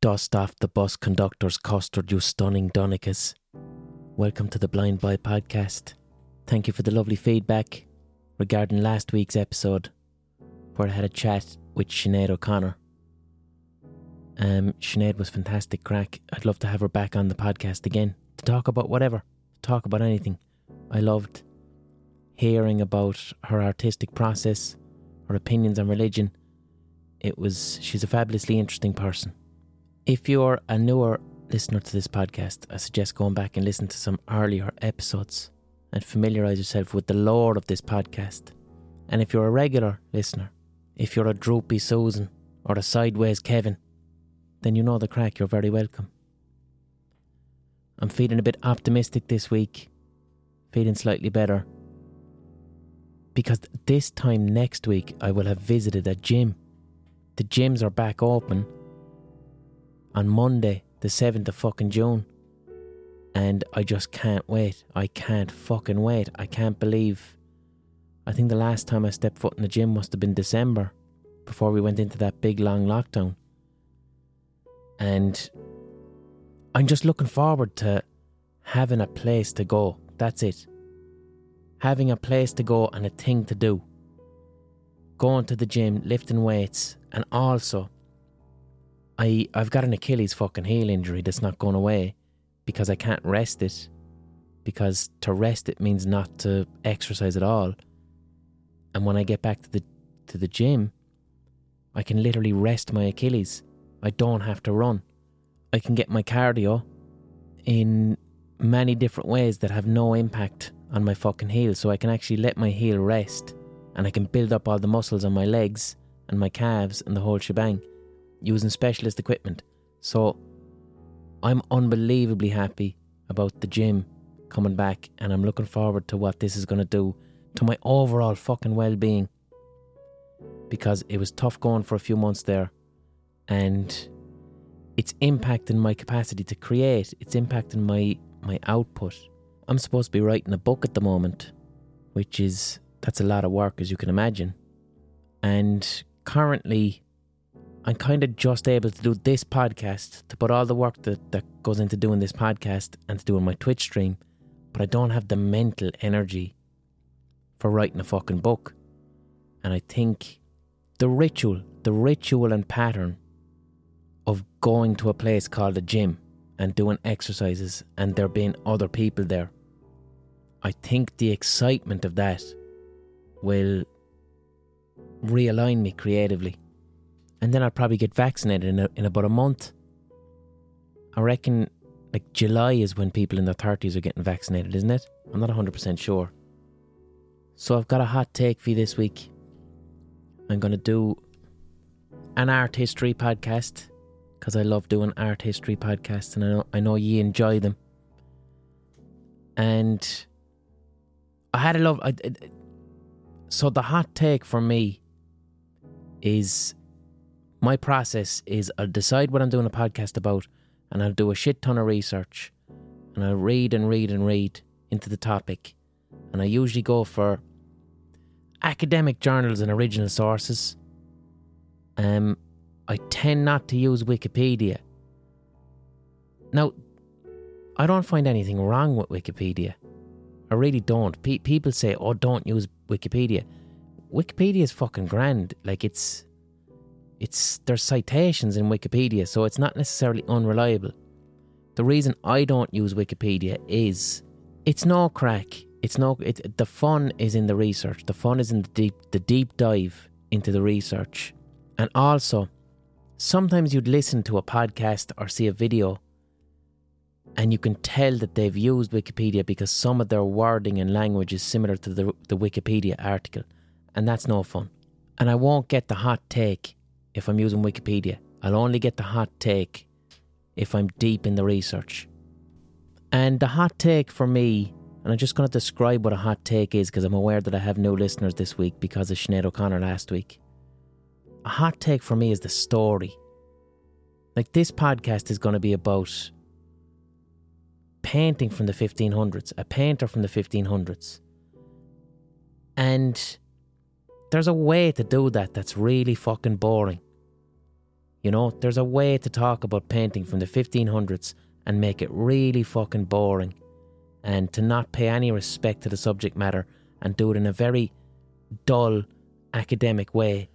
Dust off the bus conductor's custard, you stunning Donicas. Welcome to the Blind Boy podcast. Thank you for the lovely feedback regarding last week's episode where I had a chat with Sinead O'Connor. Um, Sinead was fantastic crack. I'd love to have her back on the podcast again to talk about whatever, talk about anything. I loved hearing about her artistic process, her opinions on religion. It was she's a fabulously interesting person. If you're a newer listener to this podcast, I suggest going back and listen to some earlier episodes and familiarise yourself with the lore of this podcast. And if you're a regular listener, if you're a droopy Susan or a sideways Kevin, then you know the crack, you're very welcome. I'm feeling a bit optimistic this week, feeling slightly better. Because this time next week, I will have visited a gym. The gyms are back open on Monday, the 7th of fucking June. And I just can't wait. I can't fucking wait. I can't believe. I think the last time I stepped foot in the gym must have been December before we went into that big long lockdown. And I'm just looking forward to having a place to go. That's it. Having a place to go and a thing to do. Going to the gym, lifting weights, and also I I've got an Achilles fucking heel injury that's not going away because I can't rest it. Because to rest it means not to exercise at all. And when I get back to the to the gym, I can literally rest my Achilles. I don't have to run. I can get my cardio in many different ways that have no impact on my fucking heel. So I can actually let my heel rest and I can build up all the muscles on my legs and my calves and the whole shebang using specialist equipment. So I'm unbelievably happy about the gym coming back and I'm looking forward to what this is going to do to my overall fucking well being. Because it was tough going for a few months there and it's impacting my capacity to create, it's impacting my, my output. I'm supposed to be writing a book at the moment, which is that's a lot of work as you can imagine. And currently I'm kind of just able to do this podcast, to put all the work that, that goes into doing this podcast and to doing my Twitch stream, but I don't have the mental energy for writing a fucking book. And I think the ritual, the ritual and pattern of going to a place called a gym and doing exercises and there being other people there, I think the excitement of that will realign me creatively and then I'll probably get vaccinated in, a, in about a month. I reckon like July is when people in their 30s are getting vaccinated, isn't it? I'm not 100% sure. So I've got a hot take for you this week. I'm going to do an art history podcast because I love doing art history podcasts and I know, I know you enjoy them. And I had a love. I, I, so the hot take for me is my process is I'll decide what I'm doing a podcast about and I'll do a shit ton of research and I'll read and read and read into the topic. And I usually go for academic journals and original sources. Um, I tend not to use Wikipedia. Now, I don't find anything wrong with Wikipedia. I really don't. Pe- people say, "Oh, don't use Wikipedia." Wikipedia is fucking grand. Like it's it's there's citations in Wikipedia, so it's not necessarily unreliable. The reason I don't use Wikipedia is it's no crack. It's no it, the fun is in the research. The fun is in the deep the deep dive into the research. And also, sometimes you'd listen to a podcast or see a video and you can tell that they've used Wikipedia because some of their wording and language is similar to the, the Wikipedia article. And that's no fun. And I won't get the hot take if I'm using Wikipedia. I'll only get the hot take if I'm deep in the research. And the hot take for me, and I'm just going to describe what a hot take is because I'm aware that I have no listeners this week because of Sinead O'Connor last week. A hot take for me is the story. Like this podcast is going to be about painting from the 1500s, a painter from the 1500s. And there's a way to do that that's really fucking boring. You know, there's a way to talk about painting from the 1500s and make it really fucking boring and to not pay any respect to the subject matter and do it in a very dull academic way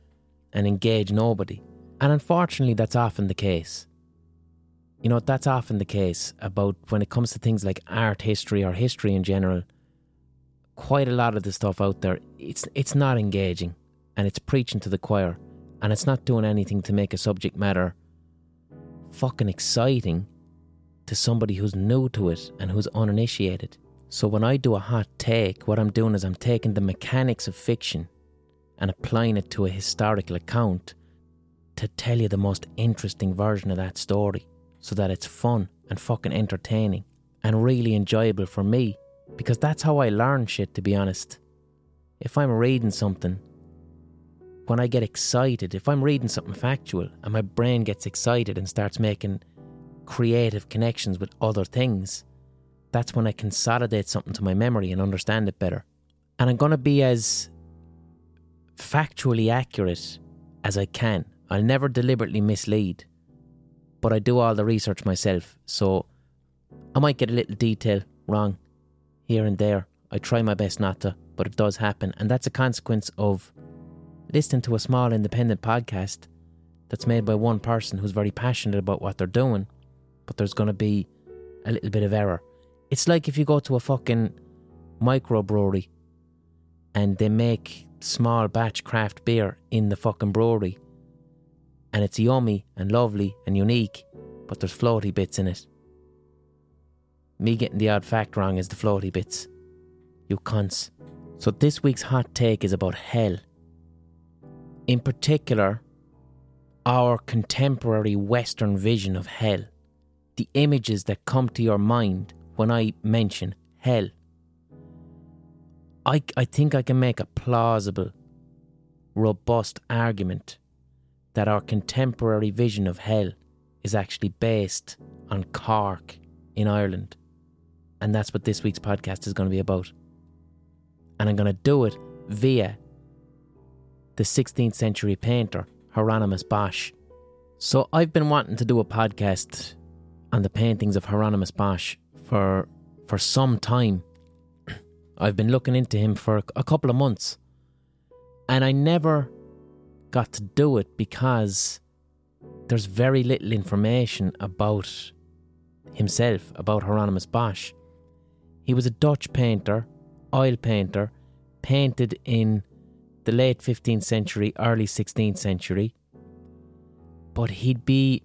and engage nobody. And unfortunately, that's often the case. You know, that's often the case about when it comes to things like art history or history in general. Quite a lot of the stuff out there, it's it's not engaging and it's preaching to the choir and it's not doing anything to make a subject matter fucking exciting to somebody who's new to it and who's uninitiated. So when I do a hot take, what I'm doing is I'm taking the mechanics of fiction and applying it to a historical account to tell you the most interesting version of that story so that it's fun and fucking entertaining and really enjoyable for me because that's how I learn shit, to be honest. If I'm reading something, when I get excited, if I'm reading something factual and my brain gets excited and starts making creative connections with other things, that's when I consolidate something to my memory and understand it better. And I'm going to be as factually accurate as I can. I'll never deliberately mislead, but I do all the research myself. So I might get a little detail wrong here and there. I try my best not to, but it does happen. And that's a consequence of listening to a small independent podcast that's made by one person who's very passionate about what they're doing, but there's going to be a little bit of error. It's like if you go to a fucking microbrewery and they make small batch craft beer in the fucking brewery and it's yummy and lovely and unique, but there's floaty bits in it. Me getting the odd fact wrong is the floaty bits. You cunts. So this week's hot take is about hell. In particular, our contemporary Western vision of hell. The images that come to your mind when I mention hell. I, I think I can make a plausible, robust argument that our contemporary vision of hell is actually based on Cork in Ireland. And that's what this week's podcast is going to be about. And I'm going to do it via the 16th century painter Hieronymus Bosch. So I've been wanting to do a podcast on the paintings of Hieronymus Bosch for for some time. I've been looking into him for a couple of months. And I never got to do it because there's very little information about himself, about Hieronymus Bosch. He was a Dutch painter, oil painter, painted in the late 15th century, early 16th century. But he'd be,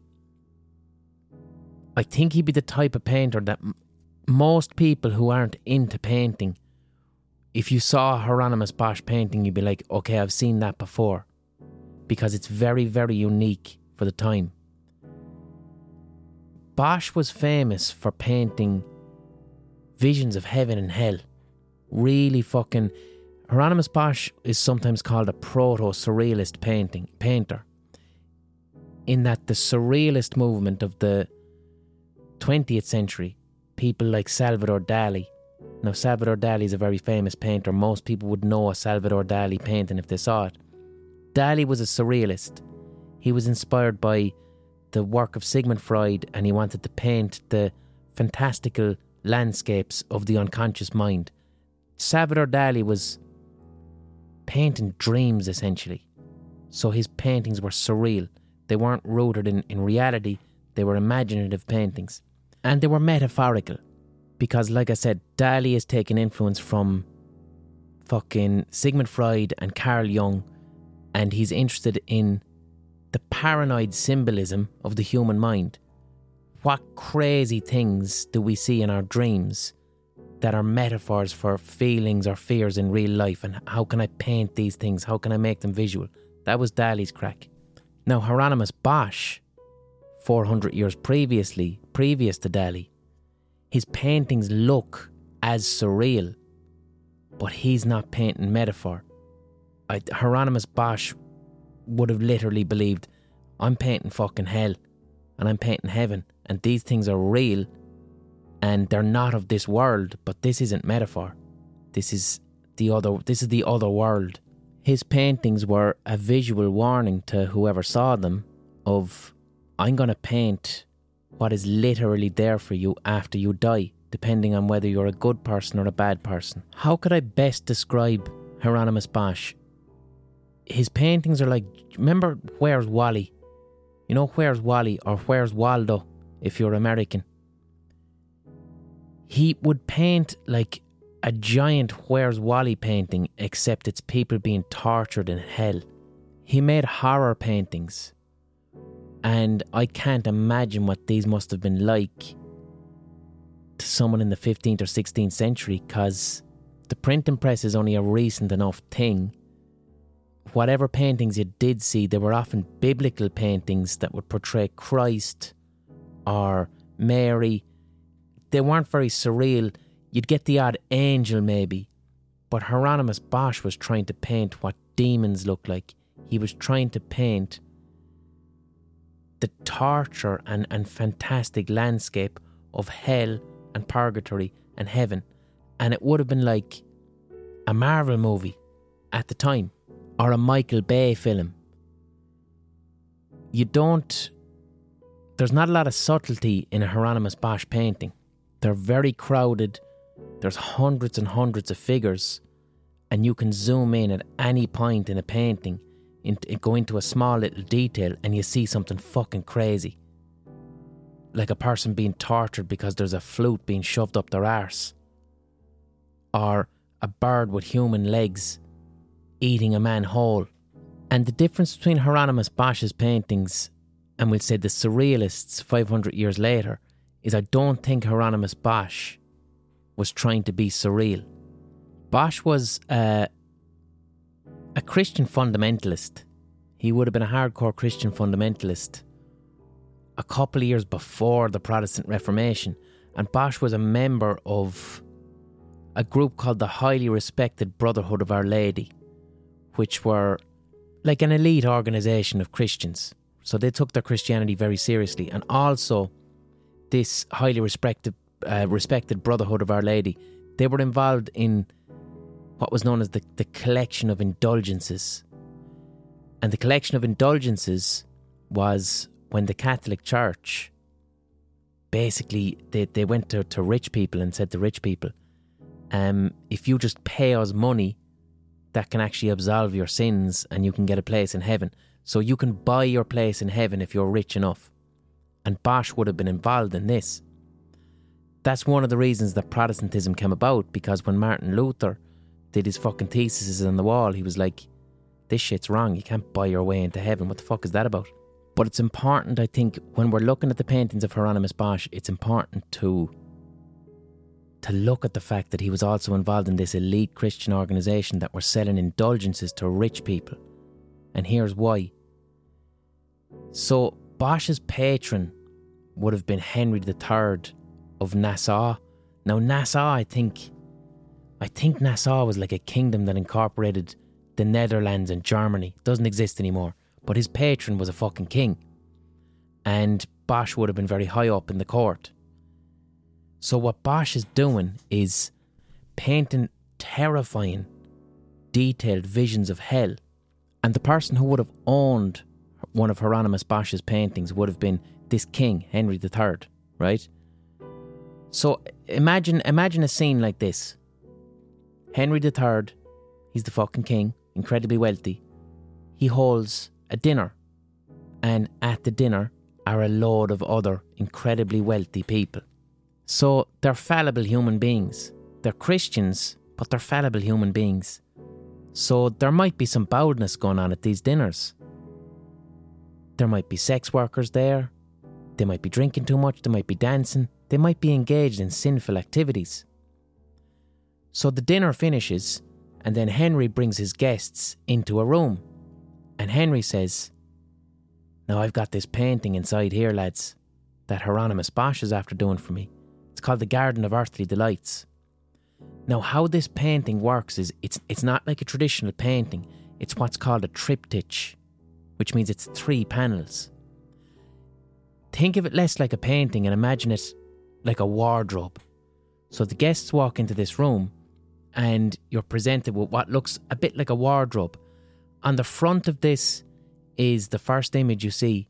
I think he'd be the type of painter that most people who aren't into painting, if you saw Hieronymus Bosch painting, you'd be like, okay, I've seen that before. Because it's very, very unique for the time. Bosch was famous for painting visions of heaven and hell. Really fucking. Hieronymus Bosch is sometimes called a proto surrealist painting painter. In that the surrealist movement of the 20th century people like Salvador Dali. Now, Salvador Dali is a very famous painter. Most people would know a Salvador Dali painting if they saw it. Dali was a surrealist. He was inspired by the work of Sigmund Freud and he wanted to paint the fantastical landscapes of the unconscious mind. Salvador Dali was painting dreams essentially. So his paintings were surreal. They weren't rooted in, in reality, they were imaginative paintings. And they were metaphorical. Because, like I said, Dali is taking influence from fucking Sigmund Freud and Carl Jung, and he's interested in the paranoid symbolism of the human mind. What crazy things do we see in our dreams that are metaphors for feelings or fears in real life, and how can I paint these things? How can I make them visual? That was Dali's crack. Now, Hieronymus Bosch 400 years previously, previous to Dali, his paintings look as surreal, but he's not painting metaphor. I, Hieronymus Bosch would have literally believed, I'm painting fucking hell and I'm painting heaven, and these things are real and they're not of this world, but this isn't metaphor. This is the other this is the other world. His paintings were a visual warning to whoever saw them of I'm going to paint what is literally there for you after you die, depending on whether you're a good person or a bad person. How could I best describe Hieronymus Bosch? His paintings are like, remember Where's Wally? You know Where's Wally or Where's Waldo if you're American? He would paint like a giant Where's Wally painting, except it's people being tortured in hell. He made horror paintings and I can't imagine what these must have been like to someone in the 15th or 16th century because the printing press is only a recent enough thing. Whatever paintings you did see, they were often biblical paintings that would portray Christ or Mary. They weren't very surreal. You'd get the odd angel, maybe. But Hieronymus Bosch was trying to paint what demons look like. He was trying to paint the torture and, and fantastic landscape of hell and purgatory and heaven. And it would have been like a Marvel movie at the time or a Michael Bay film. You don't, there's not a lot of subtlety in a Hieronymus Bosch painting. They're very crowded, there's hundreds and hundreds of figures, and you can zoom in at any point in a painting in, go into a small little detail and you see something fucking crazy. Like a person being tortured because there's a flute being shoved up their arse. Or a bird with human legs eating a man whole. And the difference between Hieronymus Bosch's paintings and we'll say the surrealists 500 years later is I don't think Hieronymus Bosch was trying to be surreal. Bosch was uh, a Christian fundamentalist. He would have been a hardcore Christian fundamentalist a couple of years before the Protestant Reformation, and Bosch was a member of a group called the Highly Respected Brotherhood of Our Lady, which were like an elite organisation of Christians. So they took their Christianity very seriously, and also this highly respected uh, respected Brotherhood of Our Lady, they were involved in what was known as the, the collection of indulgences. And the collection of indulgences was when the Catholic Church basically they, they went to, to rich people and said to rich people, um, if you just pay us money, that can actually absolve your sins and you can get a place in heaven. So you can buy your place in heaven if you're rich enough. And Bosch would have been involved in this. That's one of the reasons that Protestantism came about because when Martin Luther did his fucking theses on the wall, he was like, this shit's wrong. You can't buy your way into heaven. What the fuck is that about? But it's important, I think, when we're looking at the paintings of Hieronymus Bosch, it's important to to look at the fact that he was also involved in this elite Christian organisation that were selling indulgences to rich people. And here's why. So Bosch's patron would have been Henry III of Nassau. Now Nassau, I think, I think Nassau was like a kingdom that incorporated the Netherlands and Germany. Doesn't exist anymore. But his patron was a fucking king. And Bosch would have been very high up in the court. So what Bosch is doing is painting terrifying, detailed visions of hell. And the person who would have owned one of Hieronymus Bosch's paintings would have been this king, Henry III, right? So imagine imagine a scene like this. Henry III, he's the fucking king, incredibly wealthy. He holds a dinner, and at the dinner are a load of other incredibly wealthy people. So they're fallible human beings. They're Christians, but they're fallible human beings. So there might be some boldness going on at these dinners. There might be sex workers there. They might be drinking too much. They might be dancing. They might be engaged in sinful activities. So the dinner finishes, and then Henry brings his guests into a room. And Henry says, Now I've got this painting inside here, lads, that Hieronymus Bosch is after doing for me. It's called The Garden of Earthly Delights. Now, how this painting works is it's, it's not like a traditional painting, it's what's called a triptych, which means it's three panels. Think of it less like a painting and imagine it like a wardrobe. So the guests walk into this room and you're presented with what looks a bit like a wardrobe. On the front of this is the first image you see,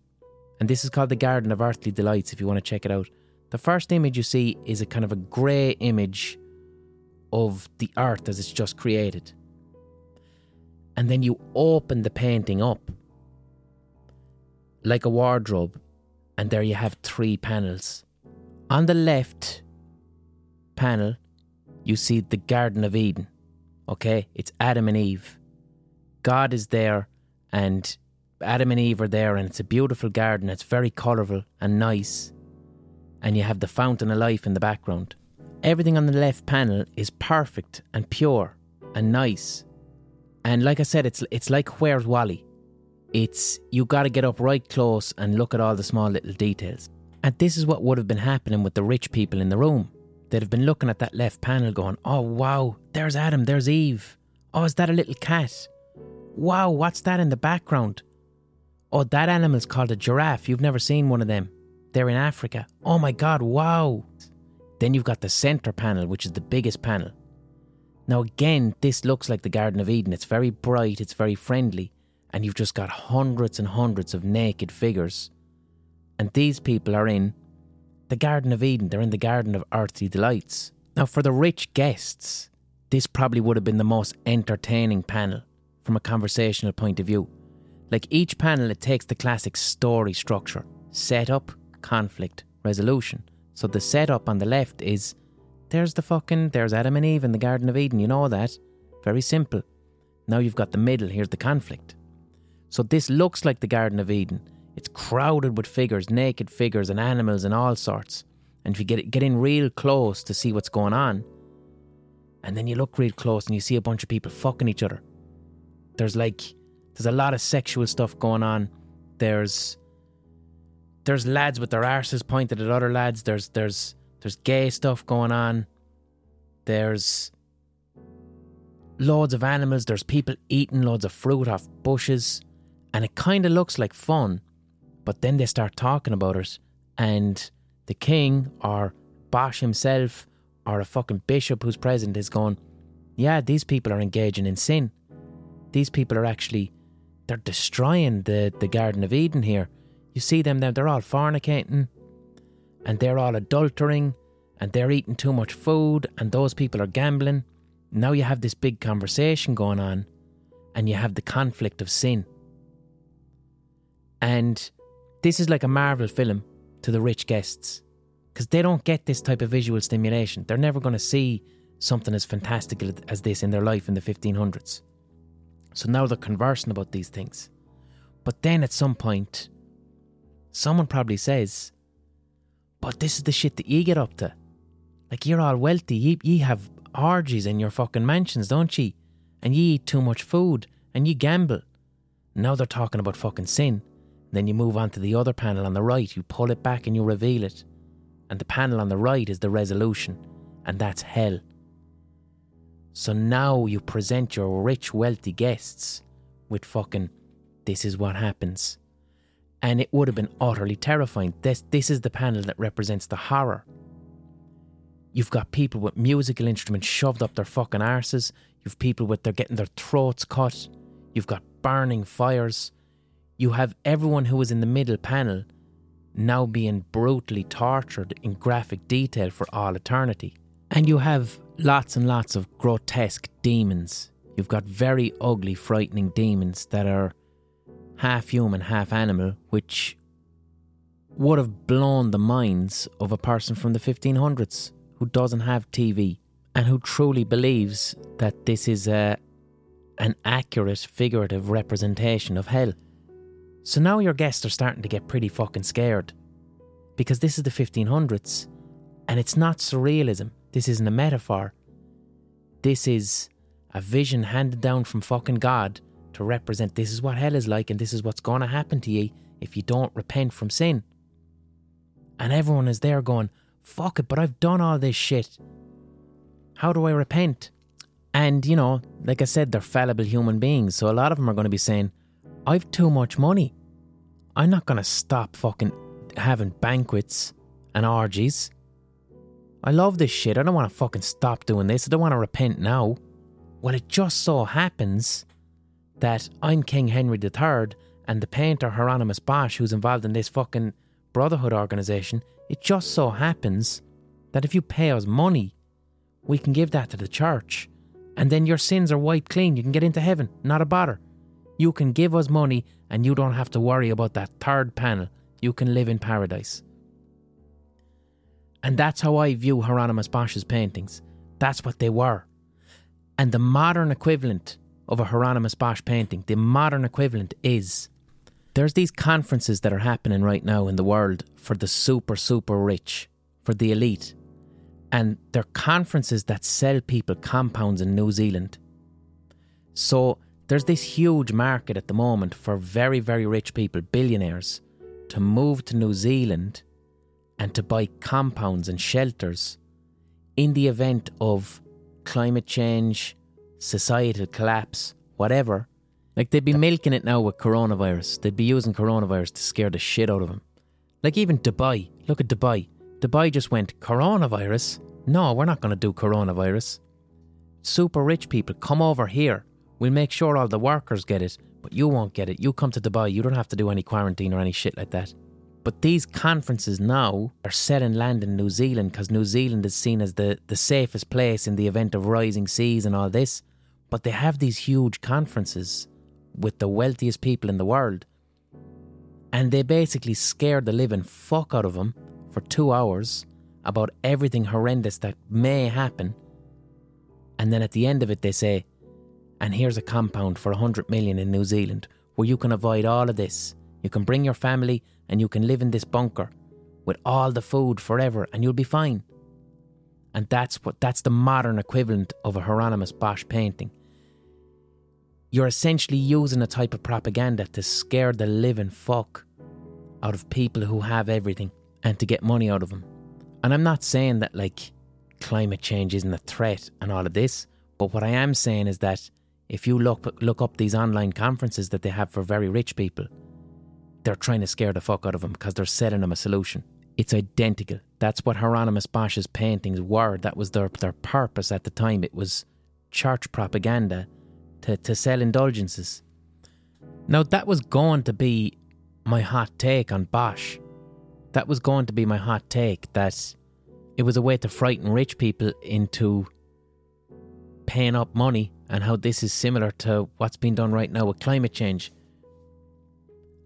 And this is called the Garden of Earthly Delights if you want to check it out. The first image you see is a kind of a grey image of the earth as it's just created. And then you open the painting up like a wardrobe, and there you have three panels. On the left panel, you see the Garden of Eden. Okay, it's Adam and Eve. God is there, and Adam and Eve are there, and it's a beautiful garden. It's very colourful and nice. And you have the fountain of life in the background. Everything on the left panel is perfect and pure and nice. And like I said, it's it's like Where's Wally? It's you got to get up right close and look at all the small little details. And this is what would have been happening with the rich people in the room. They'd have been looking at that left panel going, "Oh wow, there's Adam, there's Eve. Oh, is that a little cat? Wow, what's that in the background? Oh, that animal's called a giraffe. You've never seen one of them. They're in Africa. Oh my god, wow." Then you've got the center panel, which is the biggest panel. Now, again, this looks like the Garden of Eden. It's very bright, it's very friendly, and you've just got hundreds and hundreds of naked figures. And these people are in the Garden of Eden, they're in the Garden of Earthly Delights. Now, for the rich guests, this probably would have been the most entertaining panel from a conversational point of view. Like each panel, it takes the classic story structure setup, conflict, resolution. So the setup on the left is there's the fucking, there's Adam and Eve in the Garden of Eden, you know that. Very simple. Now you've got the middle, here's the conflict. So this looks like the Garden of Eden. It's crowded with figures, naked figures and animals and all sorts. And if you get, get in real close to see what's going on, and then you look real close and you see a bunch of people fucking each other. There's like, there's a lot of sexual stuff going on. There's there's lads with their arses pointed at other lads. There's there's there's gay stuff going on. There's loads of animals. There's people eating loads of fruit off bushes, and it kind of looks like fun. But then they start talking about it, and the king or Bosch himself or a fucking bishop who's present is going, "Yeah, these people are engaging in sin. These people are actually." They're destroying the, the Garden of Eden here you see them now, they're all fornicating and they're all adultering and they're eating too much food and those people are gambling. Now you have this big conversation going on and you have the conflict of sin. And this is like a Marvel film to the rich guests because they don't get this type of visual stimulation. They're never going to see something as fantastical as this in their life in the 1500s. So now they're conversing about these things. But then at some point, someone probably says, but this is the shit that you get up to. Like, you're all wealthy. You, you have orgies in your fucking mansions, don't you? And you eat too much food and you gamble. Now they're talking about fucking sin. Then you move on to the other panel on the right, you pull it back and you reveal it. And the panel on the right is the resolution, and that's hell. So now you present your rich, wealthy guests with fucking, this is what happens and it would have been utterly terrifying. This, this is the panel that represents the horror. You've got people with musical instruments shoved up their fucking arses. You've people with they're getting their throats cut. You've got burning fires. You have everyone who was in the middle panel now being brutally tortured in graphic detail for all eternity. And you have lots and lots of grotesque demons. You've got very ugly, frightening demons that are half human, half animal, which would have blown the minds of a person from the 1500s who doesn't have TV and who truly believes that this is a, an accurate figurative representation of hell. So now your guests are starting to get pretty fucking scared because this is the 1500s and it's not surrealism. This isn't a metaphor. This is a vision handed down from fucking God to represent this is what hell is like and this is what's going to happen to you if you don't repent from sin. And everyone is there going, fuck it, but I've done all this shit. How do I repent? And, you know, like I said, they're fallible human beings. So a lot of them are going to be saying, I've too much money. I'm not to stop fucking having banquets and orgies. I love this shit. I don't want to fucking stop doing this. I don't want to repent now. Well, it just so happens that I'm King Henry III and the painter Hieronymus Bosch, who's involved in this fucking Brotherhood organization, it just so happens that if you pay us money, we can give that to the church, and then your sins are wiped clean. You can get into heaven, not a bother. You can give us money, and you don't have to worry about that third panel. You can live in paradise. And that's how I view Hieronymus Bosch's paintings. That's what they were. And the modern equivalent of a Hieronymus Bosch painting, the modern equivalent is there's these conferences that are happening right now in the world for the super, super rich, for the elite. And they're conferences that sell people compounds in New Zealand. So there's this huge market at the moment for very, very rich people, billionaires, to move to New Zealand and to buy compounds and shelters in the event of climate change, societal collapse, whatever. Like they'd be milking it now with coronavirus. They'd be using coronavirus to scare the shit out of them. Like even Dubai. Look at Dubai. Dubai just went, coronavirus? No, we're not going to do coronavirus. Super rich people, come over here. We'll make sure all the workers get it, but you won't get it. You come to Dubai, you don't have to do any quarantine or any shit like that. But these conferences now are set in land in New Zealand because New Zealand is seen as the, the safest place in the event of rising seas and all this. But they have these huge conferences with the wealthiest people in the world. And they basically scare the living fuck out of them for two hours about everything horrendous that may happen. And then at the end of it, they say, and here's a compound for 100 million in New Zealand where you can avoid all of this. You can bring your family and you can live in this bunker with all the food forever and you'll be fine. And that's what that's the modern equivalent of a Hieronymus Bosch painting. You're essentially using a type of propaganda to scare the living fuck out of people who have everything and to get money out of them. And I'm not saying that like climate change isn't a threat and all of this, but what I am saying is that if you look look up these online conferences that they have for very rich people, they're trying to scare the fuck out of them because they're selling them a solution. It's identical. That's what Hieronymus Bosch's paintings were. That was their, their purpose at the time. It was church propaganda to, to sell indulgences. Now, that was going to be my hot take on Bosch. That was going to be my hot take that it was a way to frighten rich people into paying up money and how this is similar to what's being done right now with climate change.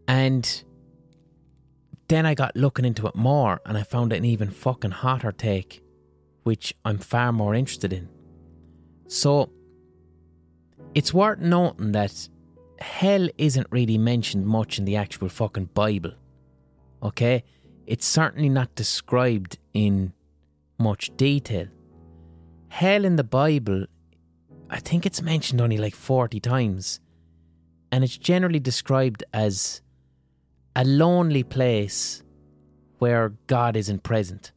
And then I got looking into it more and I found an even fucking hotter take, which I'm far more interested in. So, it's worth noting that hell isn't really mentioned much in the actual fucking Bible. Okay? It's certainly not described in much detail. Hell in the Bible, I think it's mentioned only like 40 times. And it's generally described as a lonely place where God isn't present.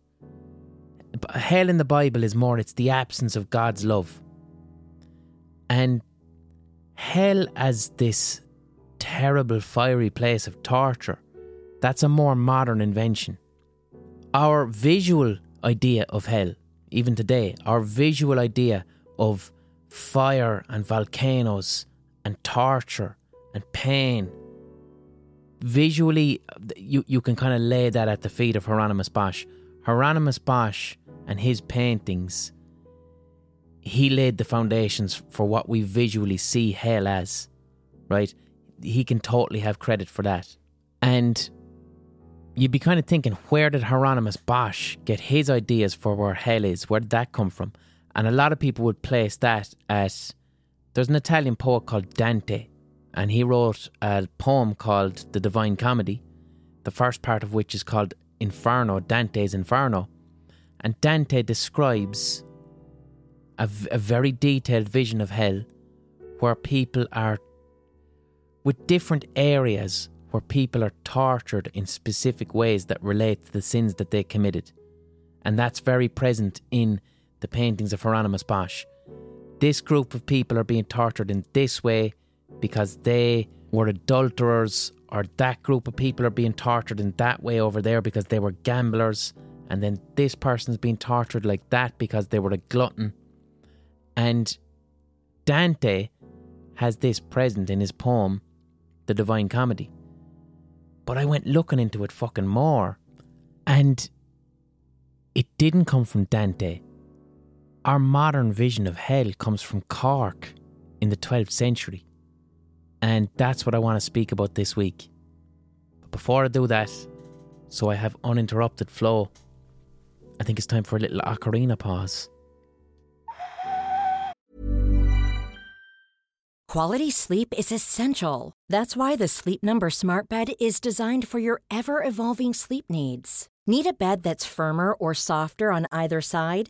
Hell in the Bible is more, it's the absence of God's love. And hell as this terrible, fiery place of torture, that's a more modern invention. Our visual idea of hell, even today, our visual idea of fire and volcanoes and torture and pain visually, you, you can kind of lay that at the feet of Hieronymus Bosch. Hieronymus Bosch and his paintings, he laid the foundations for what we visually see hell as, right? He can totally have credit for that. And you'd be kind of thinking, where did Hieronymus Bosch get his ideas for where hell is? Where did that come from? And a lot of people would place that at there's an Italian poet called Dante, and he wrote a poem called The Divine Comedy, the first part of which is called Inferno, Dante's Inferno. And Dante describes a very detailed vision of hell where people are with different areas where people are tortured in specific ways that relate to the sins that they committed. And that's very present in the paintings of Hieronymus Bosch. This group of people are being tortured in this way because they were adulterers or that group of people are being tortured in that way over there because they were gamblers and then this person's being tortured like that because they were a glutton and Dante has this present in his poem The Divine Comedy But I went looking into it fucking more. And it didn't come from Dante. Our modern vision of hell comes from Cork in the 12th century. And that's what I want to speak about this week. But before I do that, so I have uninterrupted flow, I think it's time for a little ocarina pause. Quality sleep is essential. That's why the Sleep Number Smart Bed is designed for your ever evolving sleep needs. Need a bed that's firmer or softer on either side?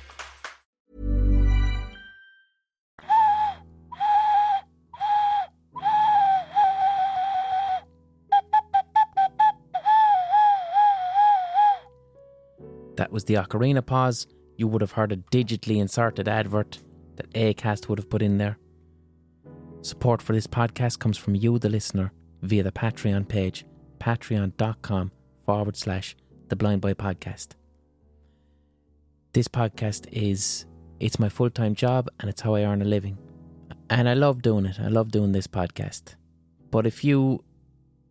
That was the ocarina pause. You would have heard a digitally inserted advert that Acast would have put in there. Support for this podcast comes from you, the listener, via the Patreon page, patreon.com forward slash the Blind Boy Podcast. This podcast is it's my full time job and it's how I earn a living. And I love doing it. I love doing this podcast. But if you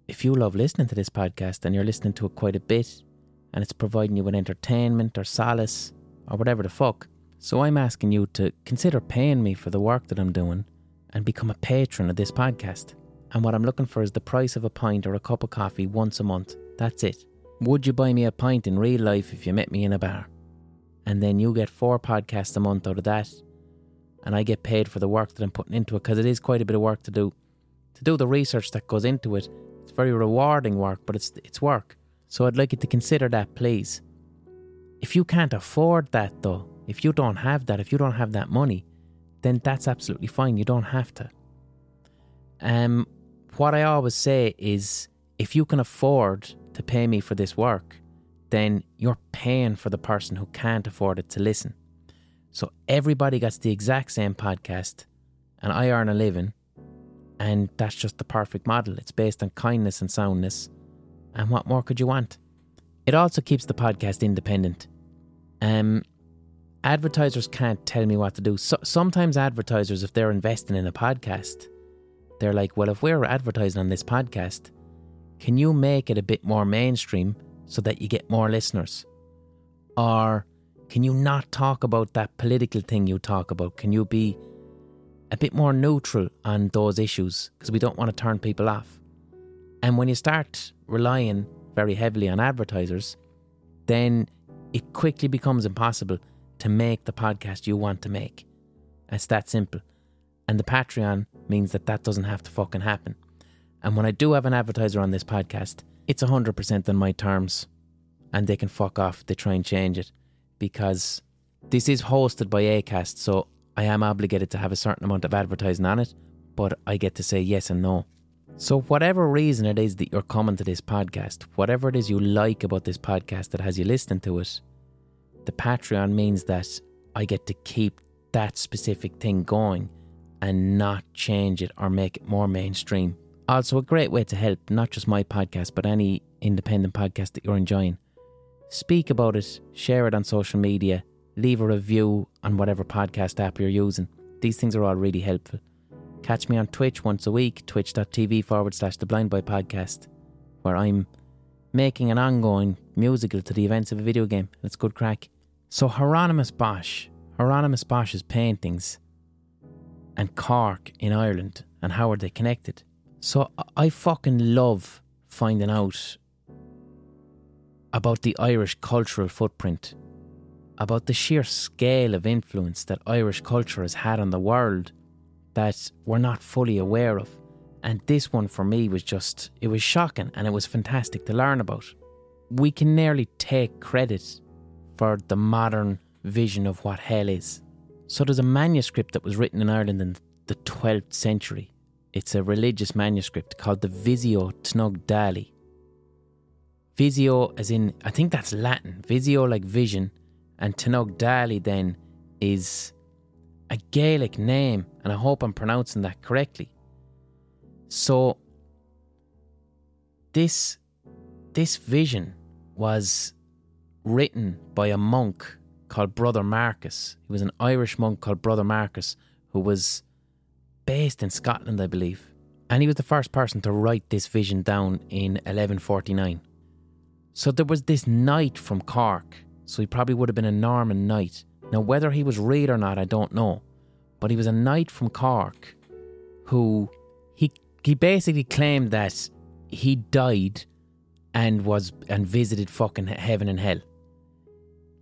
if you love listening to this podcast and you're listening to it quite a bit and it's providing you with entertainment or solace or whatever the fuck, so I'm asking you to consider paying me for the work that I'm doing and become a patron of this podcast. And what I'm looking for is the price of a pint or a cup of coffee once a month. That's it. Would you buy me a pint in real life if you met me in a bar? And then you get four podcasts a month out of that. And I get paid for the work that I'm putting into it because it is quite a bit of work to do. To do the research that goes into it, it's very rewarding work, but it's, it's work. So I'd like you to consider that, please. If you can't afford that, though, if you don't have that, if you don't have that money, then that's absolutely fine. You don't have to. Um, what I always say is if you can afford to pay me for this work, then you're paying for the person who can't afford it to listen. So everybody gets the exact same podcast, and I earn a living, and that's just the perfect model. It's based on kindness and soundness, and what more could you want? It also keeps the podcast independent. Um, advertisers can't tell me what to do. So, sometimes advertisers, if they're investing in a podcast, they're like, well, if we're advertising on this podcast, can you make it a bit more mainstream so that you get more listeners? Or can you not talk about that political thing you talk about? Can you be a bit more neutral on those issues? Because we don't want to turn people off. And when you start relying very heavily on advertisers, then it quickly becomes impossible to make the podcast you want to make. It's that simple. And the Patreon means that that doesn't have to fucking happen. And when I do have an advertiser on this podcast, it's 100% on my terms. And they can fuck off they try and change it. Because this is hosted by ACAST, so I am obligated to have a certain amount of advertising on it, but I get to say yes and no. So, whatever reason it is that you're coming to this podcast, whatever it is you like about this podcast that has you listening to it, the Patreon means that I get to keep that specific thing going and not change it or make it more mainstream. Also, a great way to help not just my podcast, but any independent podcast that you're enjoying. Speak about it, share it on social media, leave a review on whatever podcast app you're using. These things are all really helpful. Catch me on Twitch once a week, twitch.tv forward slash the blind boy podcast, where I'm making an ongoing musical to the events of a video game. It's good crack. So Hieronymus Bosch, Hieronymus Bosch's paintings and Cork in Ireland and how are they connected? So I fucking love finding out about the Irish cultural footprint, about the sheer scale of influence that Irish culture has had on the world that we're not fully aware of. And this one for me was just, it was shocking and it was fantastic to learn about. We can nearly take credit for the modern vision of what hell is. So there's a manuscript that was written in Ireland in the 12th century. It's a religious manuscript called the Visio Tnogdali. Visio, as in, I think that's Latin. Visio, like vision, and Tnogdali then is a Gaelic name, and I hope I'm pronouncing that correctly. So, this this vision was written by a monk called Brother Marcus. He was an Irish monk called Brother Marcus who was based in Scotland, I believe. And he was the first person to write this vision down in 1149. So there was this knight from Cork, so he probably would have been a Norman knight. Now, whether he was real or not, I don't know. But he was a knight from Cork who he he basically claimed that he died and was and visited fucking heaven and hell.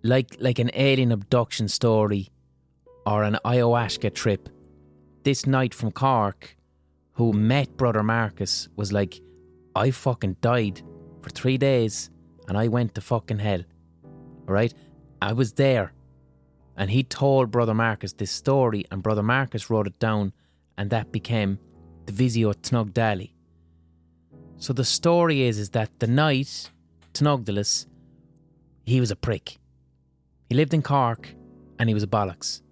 Like like an alien abduction story or an ayahuasca trip. This knight from Cork who met brother Marcus was like I fucking died for 3 days and I went to fucking hell. Alright? I was there. And he told Brother Marcus this story, and Brother Marcus wrote it down, and that became the Visio Tnogdali. So the story is, is that the knight, Tnogdalis, he was a prick. He lived in Cork, and he was a bollocks.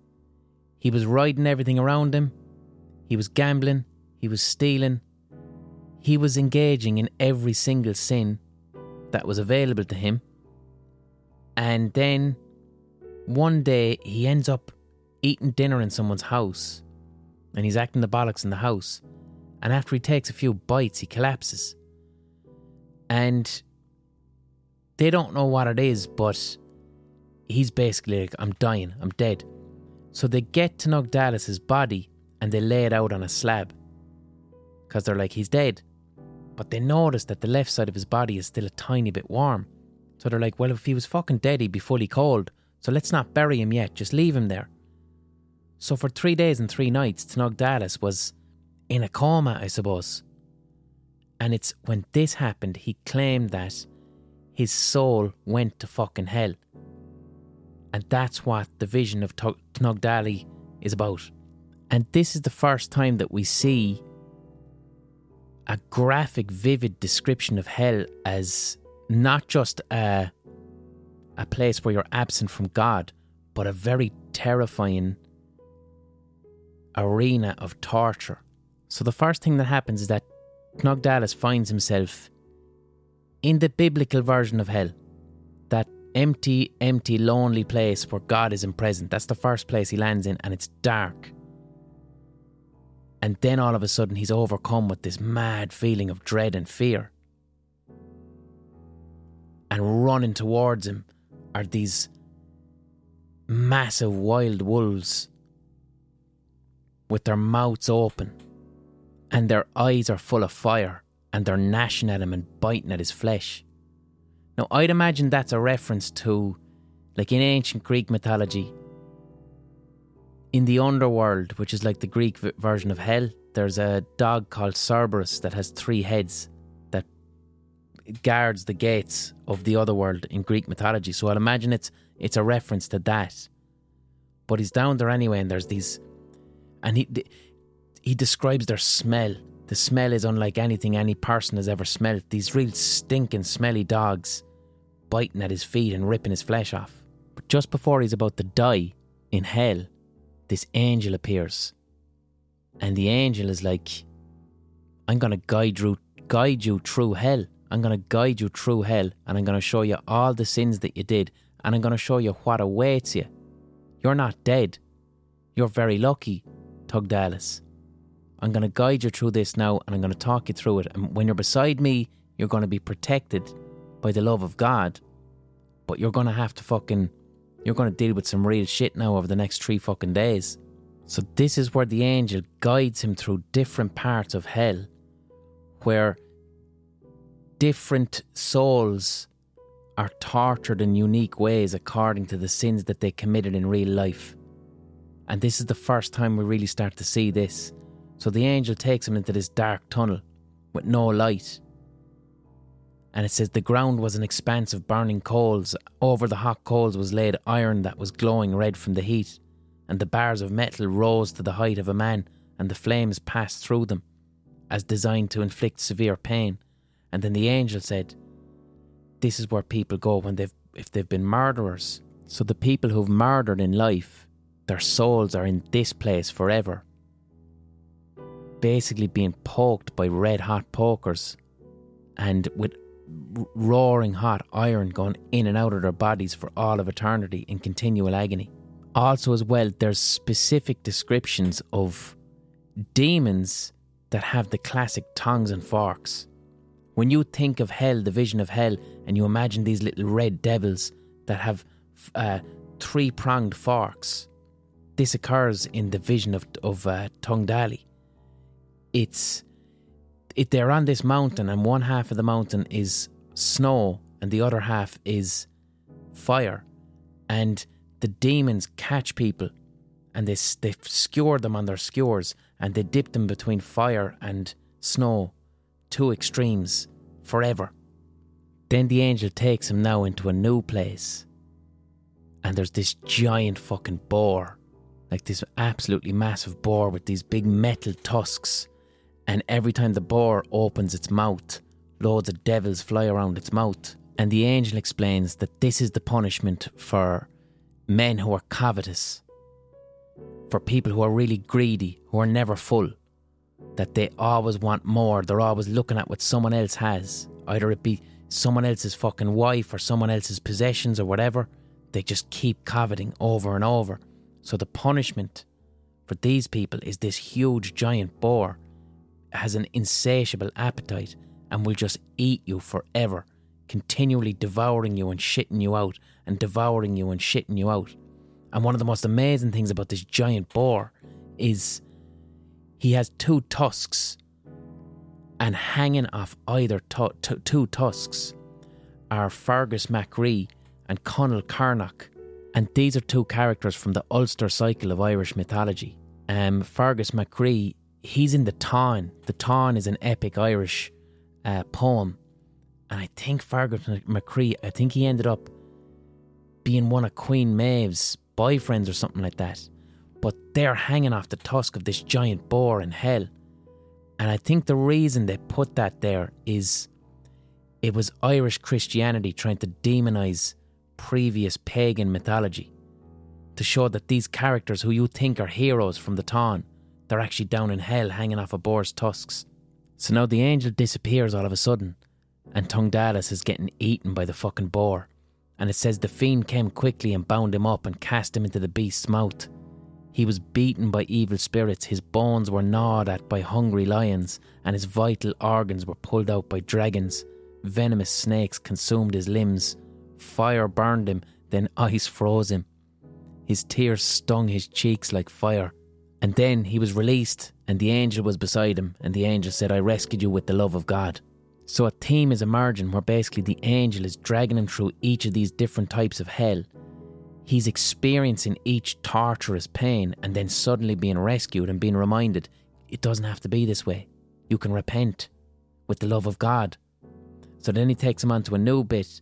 He was riding everything around him. He was gambling. He was stealing. He was engaging in every single sin that was available to him. And then one day he ends up eating dinner in someone's house and he's acting the bollocks in the house. And after he takes a few bites, he collapses. And they don't know what it is, but he's basically like, I'm dying, I'm dead. So they get to Nogdalis's body and they lay it out on a slab because they're like, he's dead. But they notice that the left side of his body is still a tiny bit warm. So they're like, well, if he was fucking dead, he'd be fully cold. So let's not bury him yet, just leave him there. So for three days and three nights, Tnogdalis was in a coma, I suppose. And it's when this happened, he claimed that his soul went to fucking hell. And that's what the vision of Tnogdali is about. And this is the first time that we see a graphic, vivid description of hell as not just a, a place where you're absent from God, but a very terrifying arena of torture. So the first thing that happens is that Tnogdalis finds himself in the biblical version of hell. That empty, empty, lonely place where God isn't present. That's the first place he lands in, and it's dark. And then all of a sudden, he's overcome with this mad feeling of dread and fear. And running towards him are these massive wild wolves with their mouths open, and their eyes are full of fire, and they're gnashing at him and biting at his flesh. Now, I'd imagine that's a reference to, like in ancient Greek mythology, in the underworld, which is like the Greek version of hell, there's a dog called Cerberus that has three heads guards the gates of the other world in Greek mythology. So I'll imagine it's it's a reference to that. But he's down there anyway, and there's these, and he he describes their smell. The smell is unlike anything any person has ever smelt. These real stinking, smelly dogs biting at his feet and ripping his flesh off. But just before he's about to die in hell, this angel appears. And the angel is like, I'm going to guide you, guide you through hell. I'm going to guide you through hell and I'm going to show you all the sins that you did and I'm going to show you what awaits you. You're not dead. You're very lucky, Tugdalis. I'm going to guide you through this now and I'm going to talk you through it. And when you're beside me, you're going to be protected by the love of God. But you're going to have to fucking you're going to deal with some real shit now over the next three fucking days. So, this is where the angel guides him through different parts of hell, where different souls are tortured in unique ways according to the sins that they committed in real life. And this is the first time we really start to see this. So the angel takes him into this dark tunnel with no light. And it says the ground was an expanse of burning coals. Over the hot coals was laid iron that was glowing red from the heat, and the bars of metal rose to the height of a man, and the flames passed through them, as designed to inflict severe pain. And then the angel said, This is where people go when they've if they've been murderers. So the people who've murdered in life, their souls are in this place forever. Basically being poked by red hot pokers and with roaring hot iron going in and out of their bodies for all of eternity in continual agony. Also, as well, there's specific descriptions of demons that have the classic tongues and forks. When you think of hell, the vision of hell, and you imagine these little red devils that have uh, three pronged forks, this occurs in the vision of, of uh, Tungdali. It's it, they're on this mountain, and one half of the mountain is snow, and the other half is fire. And the demons catch people, and they they skewer them on their skewers, and they dip them between fire and snow, two extremes, forever. Then the angel takes him now into a new place, and there's this giant fucking boar, like this absolutely massive boar with these big metal tusks and every time the boar opens its mouth, loads of devils fly around its mouth. And the angel explains that this is the punishment for men who are covetous, for people who are really greedy, who are never full, that they always want more. They're always looking at what someone else has, either it be someone else's fucking wife or someone else's possessions or whatever. They just keep coveting over and over. So the punishment for these people is this huge giant boar has an insatiable appetite and will just eat you forever, continually devouring you and shitting you out, and devouring you and shitting you out. And one of the most amazing things about this giant boar is he has two tusks, and hanging off either two tusks are Fergus MacRee and Conall Cernach. And these are two characters from the Ulster cycle of Irish mythology. Um, Fergus MacRee he's in the Táin. The Táin is an epic Irish uh, poem, and I think Fergus MacRee. I think he ended up being one of Queen Maeve's boyfriends or something like that. But they're hanging off the tusk of this giant boar in hell, and I think the reason they put that there is it was Irish Christianity trying to demonize previous pagan mythology to show that these characters who you think are heroes from the Táin they're actually down in hell hanging off a boar's tusks. So now the angel disappears all of a sudden, and Tungdalis is getting eaten by the fucking boar. And it says the fiend came quickly and bound him up and cast him into the beast's mouth. He was beaten by evil spirits, his bones were gnawed at by hungry lions, and his vital organs were pulled out by dragons. Venomous snakes consumed his limbs. Fire burned him, then ice froze him. His tears stung his cheeks like fire. And then he was released, and the angel was beside him, and the angel said, I rescued you with the love of God. So a theme is emerging where basically the angel is dragging him through each of these different types of hell. He's experiencing each torturous pain and then suddenly being rescued and being reminded it doesn't have to be this way. You can repent with the love of God. So then he takes him onto a new bit,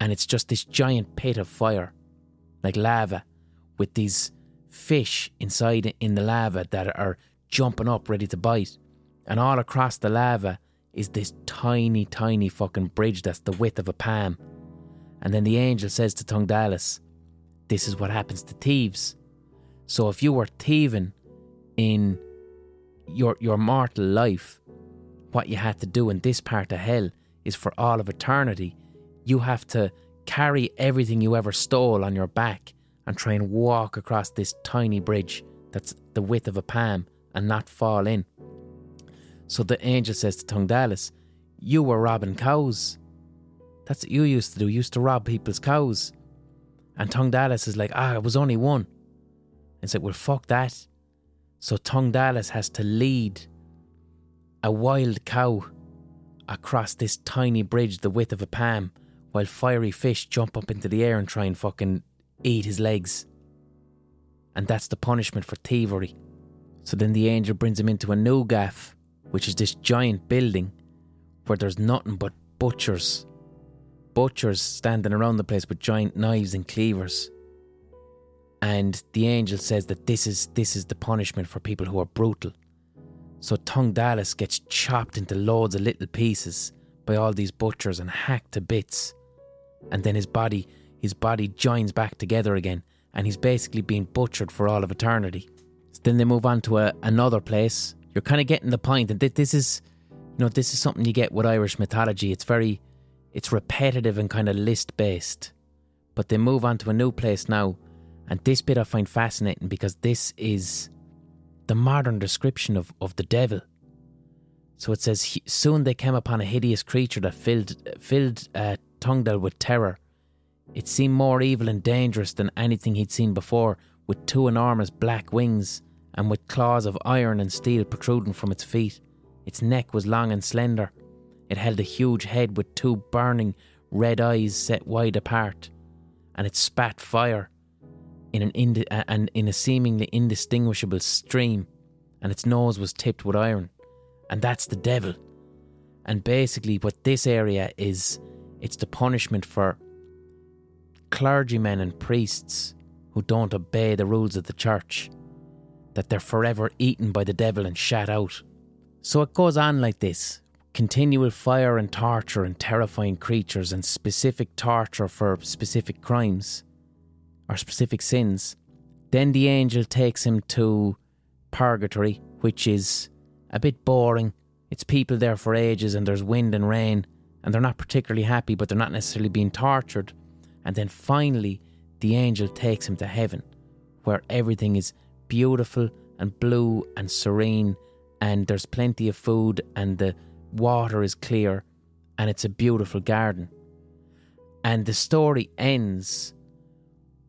and it's just this giant pit of fire, like lava, with these fish inside in the lava that are jumping up ready to bite. And all across the lava is this tiny, tiny fucking bridge that's the width of a palm. And then the angel says to Tungdalis, This is what happens to thieves. So if you were thieving in your your mortal life, what you had to do in this part of hell is for all of eternity, you have to carry everything you ever stole on your back and try and walk across this tiny bridge that's the width of a palm and not fall in. So the angel says to Tungdalis, You were robbing cows. That's what you used to do. You used to rob people's cows. And Tungdalis is like, Ah, it was only one. And said, Well, fuck that. So Tungdalis has to lead a wild cow across this tiny bridge the width of a palm while fiery fish jump up into the air and try and fucking eat his legs. And that's the punishment for thievery. So then the angel brings him into a new gaff, which is this giant building where there's nothing but butchers. Butchers standing around the place with giant knives and cleavers. And the angel says that this is this is the punishment for people who are brutal. So Tungdalis gets chopped into loads of little pieces by all these butchers and hacked to bits. And then his body his body joins back together again and he's basically being butchered for all of eternity. So then they move on to a, another place. You're kind of getting the point and this is you know this is something you get with Irish mythology. It's very it's repetitive and kind of list based. But they move on to a new place now and this bit I find fascinating because this is the modern description of, of the devil. So it says, Soon they came upon a hideous creature that filled, filled uh, Tungdal with terror. It seemed more evil and dangerous than anything he'd seen before, with two enormous black wings and with claws of iron and steel protruding from its feet. Its neck was long and slender. It held a huge head with two burning red eyes set wide apart, and it spat fire in an indi- and in a seemingly indistinguishable stream, and its nose was tipped with iron, and that's the devil. And basically, what this area is, it's the punishment for clergymen and priests who don't obey the rules of the church, that they're forever eaten by the devil and shat out. So it goes on like this continual fire and torture and terrifying creatures and specific torture for specific crimes or specific sins. Then the angel takes him to purgatory, which is a bit boring. It's people there for ages and there's wind and rain, and they're not particularly happy, but they're not necessarily being tortured. And then finally, the angel takes him to heaven, where everything is beautiful and blue and serene, and there's plenty of food, and the water is clear, and it's a beautiful garden. And the story ends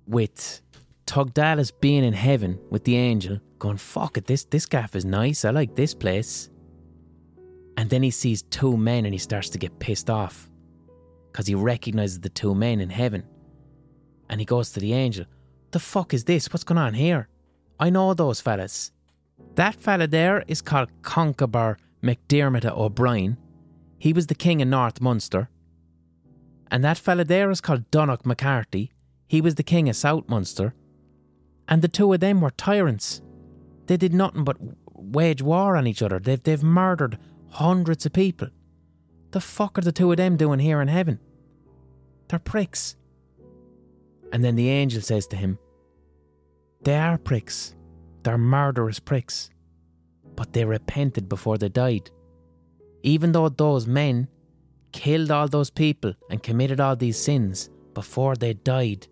with Tugdalis being in heaven with the angel, going, fuck it, this, this gaff is nice, I like this place. And then he sees two men and he starts to get pissed off because he recognizes the two men in heaven. And he goes to the angel, The fuck is this? What's going on here? I know those fellas. That fella there is called Conchobar McDermott O'Brien. He was the king in North Munster. And that fella there is called Donogh McCarthy. He was the king of South Munster. And the two of them were tyrants. They did nothing but wage war on each other. They've, they've murdered hundreds of people. The fuck are the two of them doing here in heaven? They're pricks. And then the angel says to him, They are pricks. They're murderous pricks. But they repented before they died. Even though those men killed all those people and committed all these sins before they died,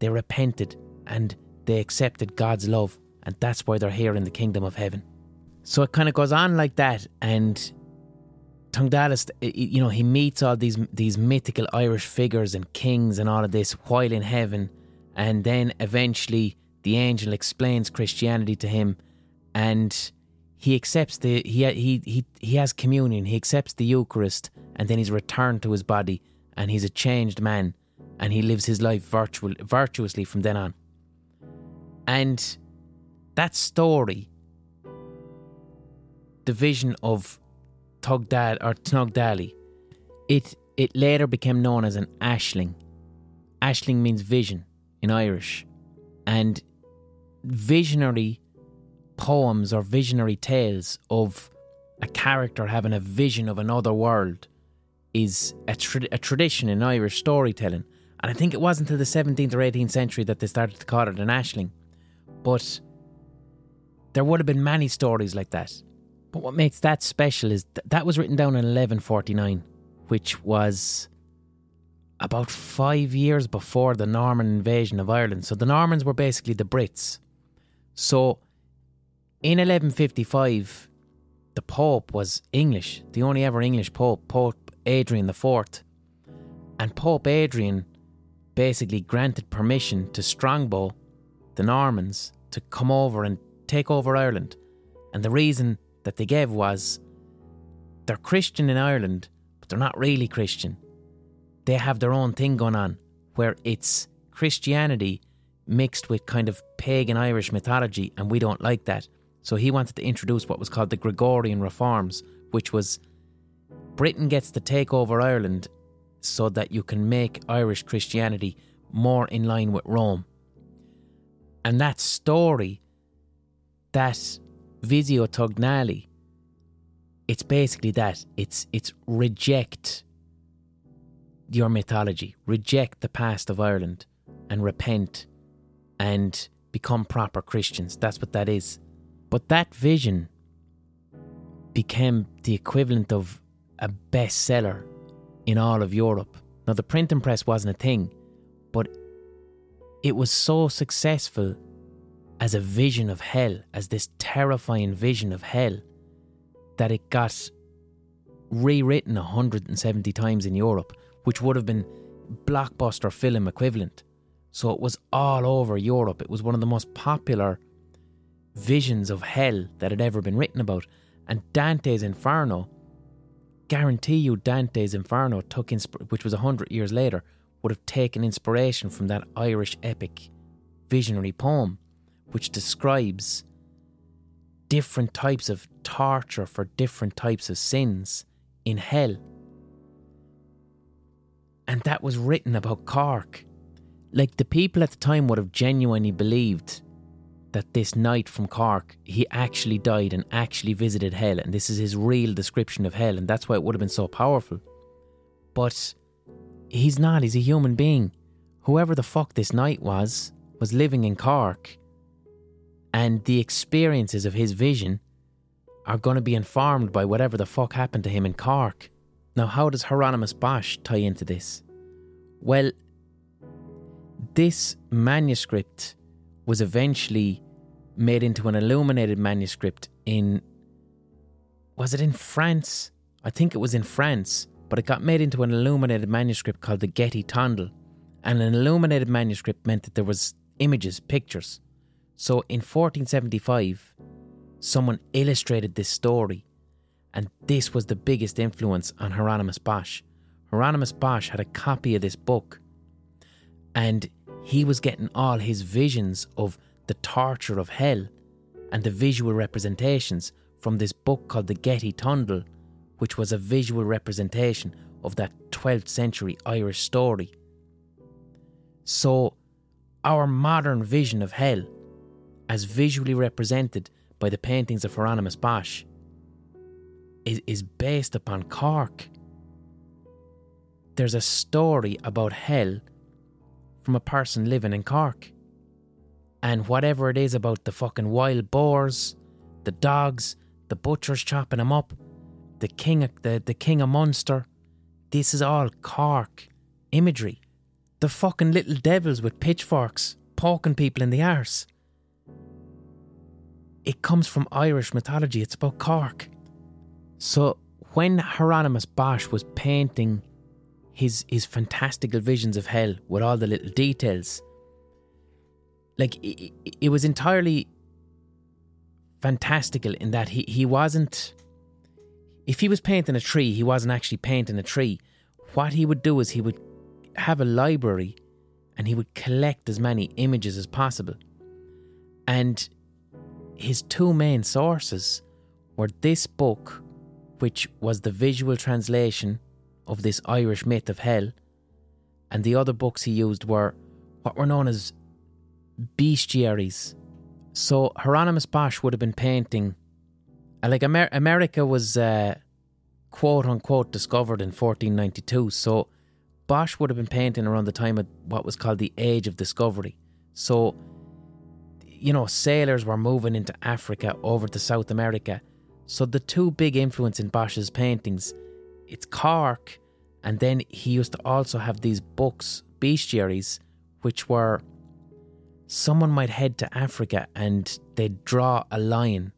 they repented and they accepted God's love, and that's why they're here in the kingdom of heaven. So it kind of goes on like that, and Tungdalis, you know, he meets all these these mythical Irish figures and kings and all of this while in heaven, and then eventually the angel explains Christianity to him, and he accepts the he he he he has communion, he accepts the Eucharist, and then he's returned to his body, and he's a changed man, and he lives his life virtual, virtuously from then on. And that story, the vision of Tugdal or Tnogdali, it it later became known as an aisling. Aisling means vision in Irish, and visionary poems or visionary tales of a character having a vision of another world is a, tra- a tradition in Irish storytelling. And I think it wasn't until the 17th or 18th century that they started to call it an aisling. But there would have been many stories like that. But what makes that special is th- that was written down in 1149, which was about five years before the Norman invasion of Ireland. So the Normans were basically the Brits. So in 1155, the Pope was English, the only ever English Pope, Pope Adrian IV. And Pope Adrian basically granted permission to Strongbow, the Normans, to come over and take over Ireland. And the reason that they gave was they're Christian in Ireland, but they're not really Christian. They have their own thing going on where it's Christianity mixed with kind of pagan Irish mythology, and we don't like that. So he wanted to introduce what was called the Gregorian reforms, which was Britain gets to take over Ireland so that you can make Irish Christianity more in line with Rome. And that story, that Visio Tognali, it's basically that. It's it's reject your mythology, reject the past of Ireland and repent and become proper Christians. That's what that is. But that vision became the equivalent of a bestseller in all of Europe. Now, the printing press wasn't a thing, but it was so successful as a vision of hell, as this terrifying vision of hell, that it got rewritten 170 times in Europe, which would have been blockbuster film equivalent. So it was all over Europe. It was one of the most popular visions of hell that had ever been written about. And Dante's Inferno, guarantee you, Dante's Inferno took, insp- which was a hundred years later, would have taken inspiration from that Irish epic visionary poem, which describes different types of torture for different types of sins in hell. And that was written about Cork like the people at the time would have genuinely believed that this knight from Cork, he actually died and actually visited hell, and this is his real description of hell, and that's why it would have been so powerful. But he's not, he's a human being. Whoever the fuck this knight was, was living in Cork, and the experiences of his vision are going to be informed by whatever the fuck happened to him in Cork. Now, how does Hieronymus Bosch tie into this? Well, this manuscript was eventually made into an illuminated manuscript in was it in France? I think it was in France, but it got made into an illuminated manuscript called the Getty Tondal. And an illuminated manuscript meant that there was images, pictures. So in 1475, someone illustrated this story, and this was the biggest influence on Hieronymus Bosch. Hieronymus Bosch had a copy of this book, and he was getting all his visions of the torture of hell and the visual representations from this book called the Getty Tondal, which was a visual representation of that 12th century Irish story. So, our modern vision of hell, as visually represented by the paintings of Hieronymus Bosch, is, is based upon Cork. There's a story about hell from a person living in Cork. And whatever it is about the fucking wild boars, the dogs, the butchers chopping them up, the king of, the, the king of Munster, this is all Cork imagery. The fucking little devils with pitchforks poking people in the arse. It comes from Irish mythology, it's about Cork. So when Hieronymus Bosch was painting his his fantastical visions of hell with all the little details. Like it, it was entirely fantastical in that he, he wasn't if he was painting a tree, he wasn't actually painting a tree. What he would do is he would have a library and he would collect as many images as possible. And his two main sources were this book, which was the visual translation of this Irish myth of hell, and the other books he used were what were known as bestiaries. So Hieronymus Bosch would have been painting, uh, like Amer- America was uh, quote unquote discovered in 1492. So Bosch would have been painting around the time of what was called the Age of Discovery. So, you know, sailors were moving into Africa over to South America. So the two big influence in Bosch's paintings it's Cork, and then he used to also have these books, bestiaries, which were someone might head to Africa and they'd draw a lion,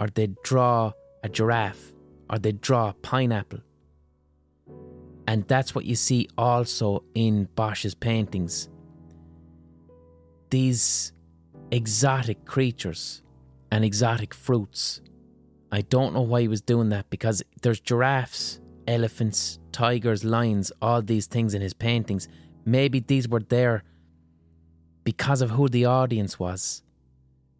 or they'd draw a giraffe, or they'd draw a pineapple. And that's what you see also in Bosch's paintings. These exotic creatures and exotic fruits I don't know why he was doing that because there's giraffes, elephants, tigers, lions, all these things in his paintings. Maybe these were there because of who the audience was.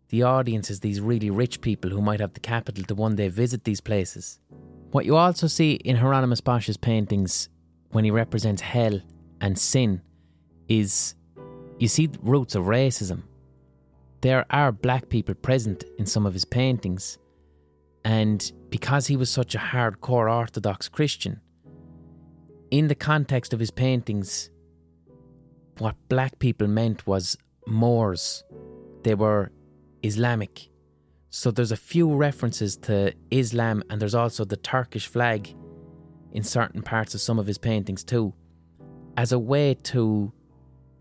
The audience is these really rich people who might have the capital to one day visit these places. What you also see in Hieronymus Bosch's paintings when he represents hell and sin is you see roots of racism. There are black people present in some of his paintings, and because he was such a hardcore Orthodox Christian, in the context of his paintings, what black people meant was Moors. They were Islamic. So there's a few references to Islam, and there's also the Turkish flag in certain parts of some of his paintings too, as a way to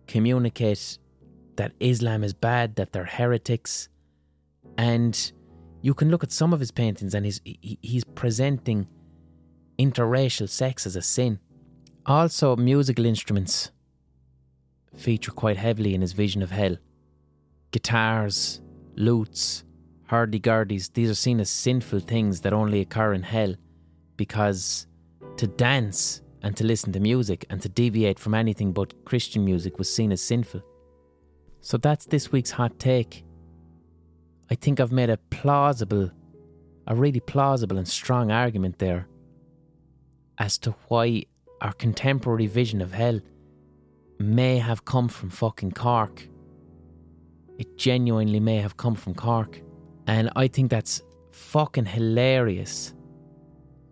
communicate that Islam is bad, that they're heretics, and you can look at some of his paintings and he's he's presenting interracial sex as a sin. Also, musical instruments feature quite heavily in his vision of hell. Guitars, lutes, hurdy-gurdies, these are seen as sinful things that only occur in hell because to dance and to listen to music and to deviate from anything but Christian music was seen as sinful. So that's this week's hot take. I think I've made a plausible, a really plausible and strong argument there as to why our contemporary vision of hell may have come from fucking Cork. It genuinely may have come from Cork. And I think that's fucking hilarious.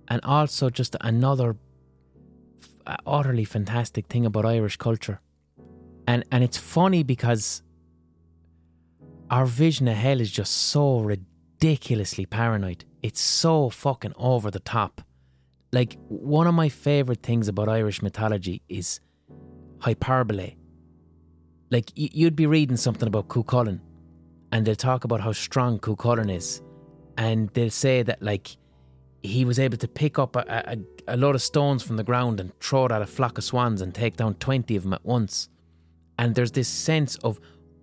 And also just another utterly fantastic thing about Irish culture. And and it's funny because our vision of hell is just so ridiculously paranoid. It's so fucking over the top. Like, one of my favourite things about Irish mythology is hyperbole. Like, you'd be reading something about Cuchulainn, and they'll talk about how strong Cuchulainn is, and they'll say that, like, he was able to pick up a, a, a load of stones from the ground and throw it at a flock of swans and take down 20 of them at once. And there's this sense of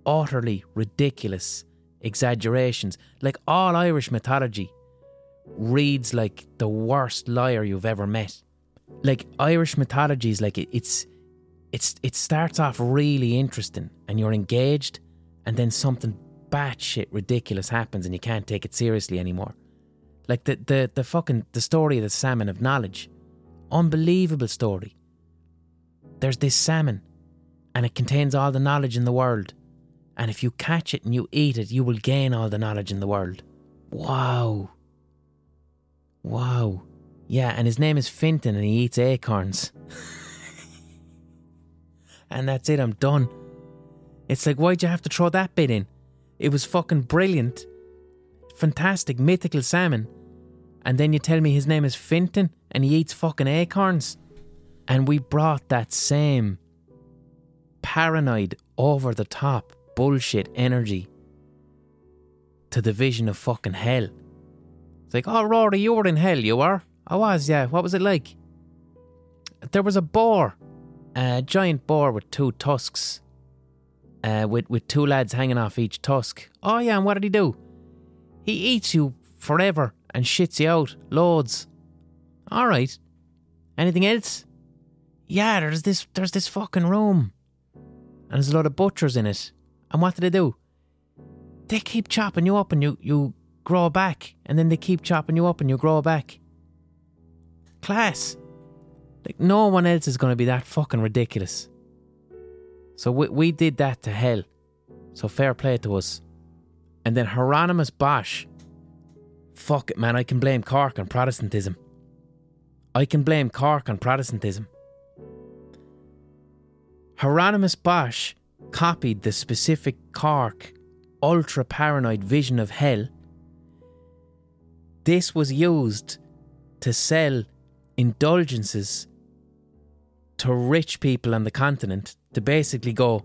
utterly ridiculous exaggerations. Like all Irish mythology reads like the worst liar you've ever met. Like Irish mythology is like it, it's it's it starts off really interesting and you're engaged and then something batshit ridiculous happens and you can't take it seriously anymore. Like the the the fucking the story of the salmon of knowledge. Unbelievable story. There's this salmon and it contains all the knowledge in the world and if you catch it and you eat it, you will gain all the knowledge in the world. Wow. Wow. Yeah, and his name is Fintan and he eats acorns. and that's it, I'm done. It's like, why'd you have to throw that bit in? It was fucking brilliant. Fantastic, mythical salmon. And then you tell me his name is Fintan and he eats fucking acorns. And we brought that same paranoid, over the top, bullshit energy to the vision of fucking hell. It's like, oh, Rory, you were in hell, you were? I was, yeah. What was it like? There was a boar, a giant boar with two tusks, uh, with, with two lads hanging off each tusk. Oh, yeah, and what did he do? He eats you forever and shits you out, loads. All right. Anything else? Yeah, there's this, there's this fucking room, and there's a lot of butchers in it. And what do they do? They keep chopping you up and you, you grow back, and then they keep chopping you up and you grow back. Class. Like, no one else is going to be that fucking ridiculous. So we, we did that to hell. So fair play to us. And then Hieronymus Bosch. Fuck it, man, I can blame Cork on Protestantism. I can blame Cork on Protestantism. Hieronymus Bosch copied the specific Cork ultra paranoid vision of hell. This was used to sell indulgences to rich people on the continent to basically go,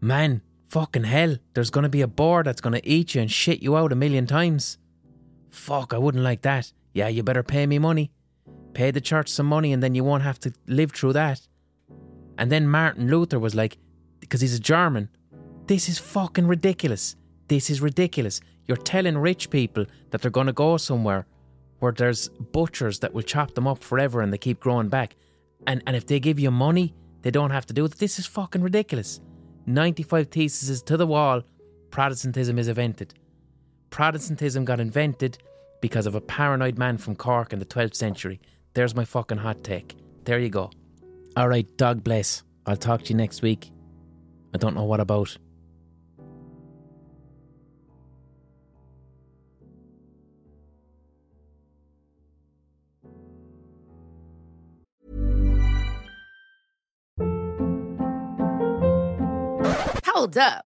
man, fucking hell, there's going to be a boar that's going to eat you and shit you out a million times. Fuck, I wouldn't like that. Yeah, you better pay me money. Pay the church some money and then you won't have to live through that. And then Martin Luther was like, because he's a German. This is fucking ridiculous. This is ridiculous. You're telling rich people that they're going to go somewhere where there's butchers that will chop them up forever and they keep growing back. And, and if they give you money, they don't have to do it. This is fucking ridiculous. 95 theses is to the wall, Protestantism is invented. Protestantism got invented because of a paranoid man from Cork in the 12th century. There's my fucking hot take. There you go. All right, dog bless. I'll talk to you next week. I don't know what about. Hold up.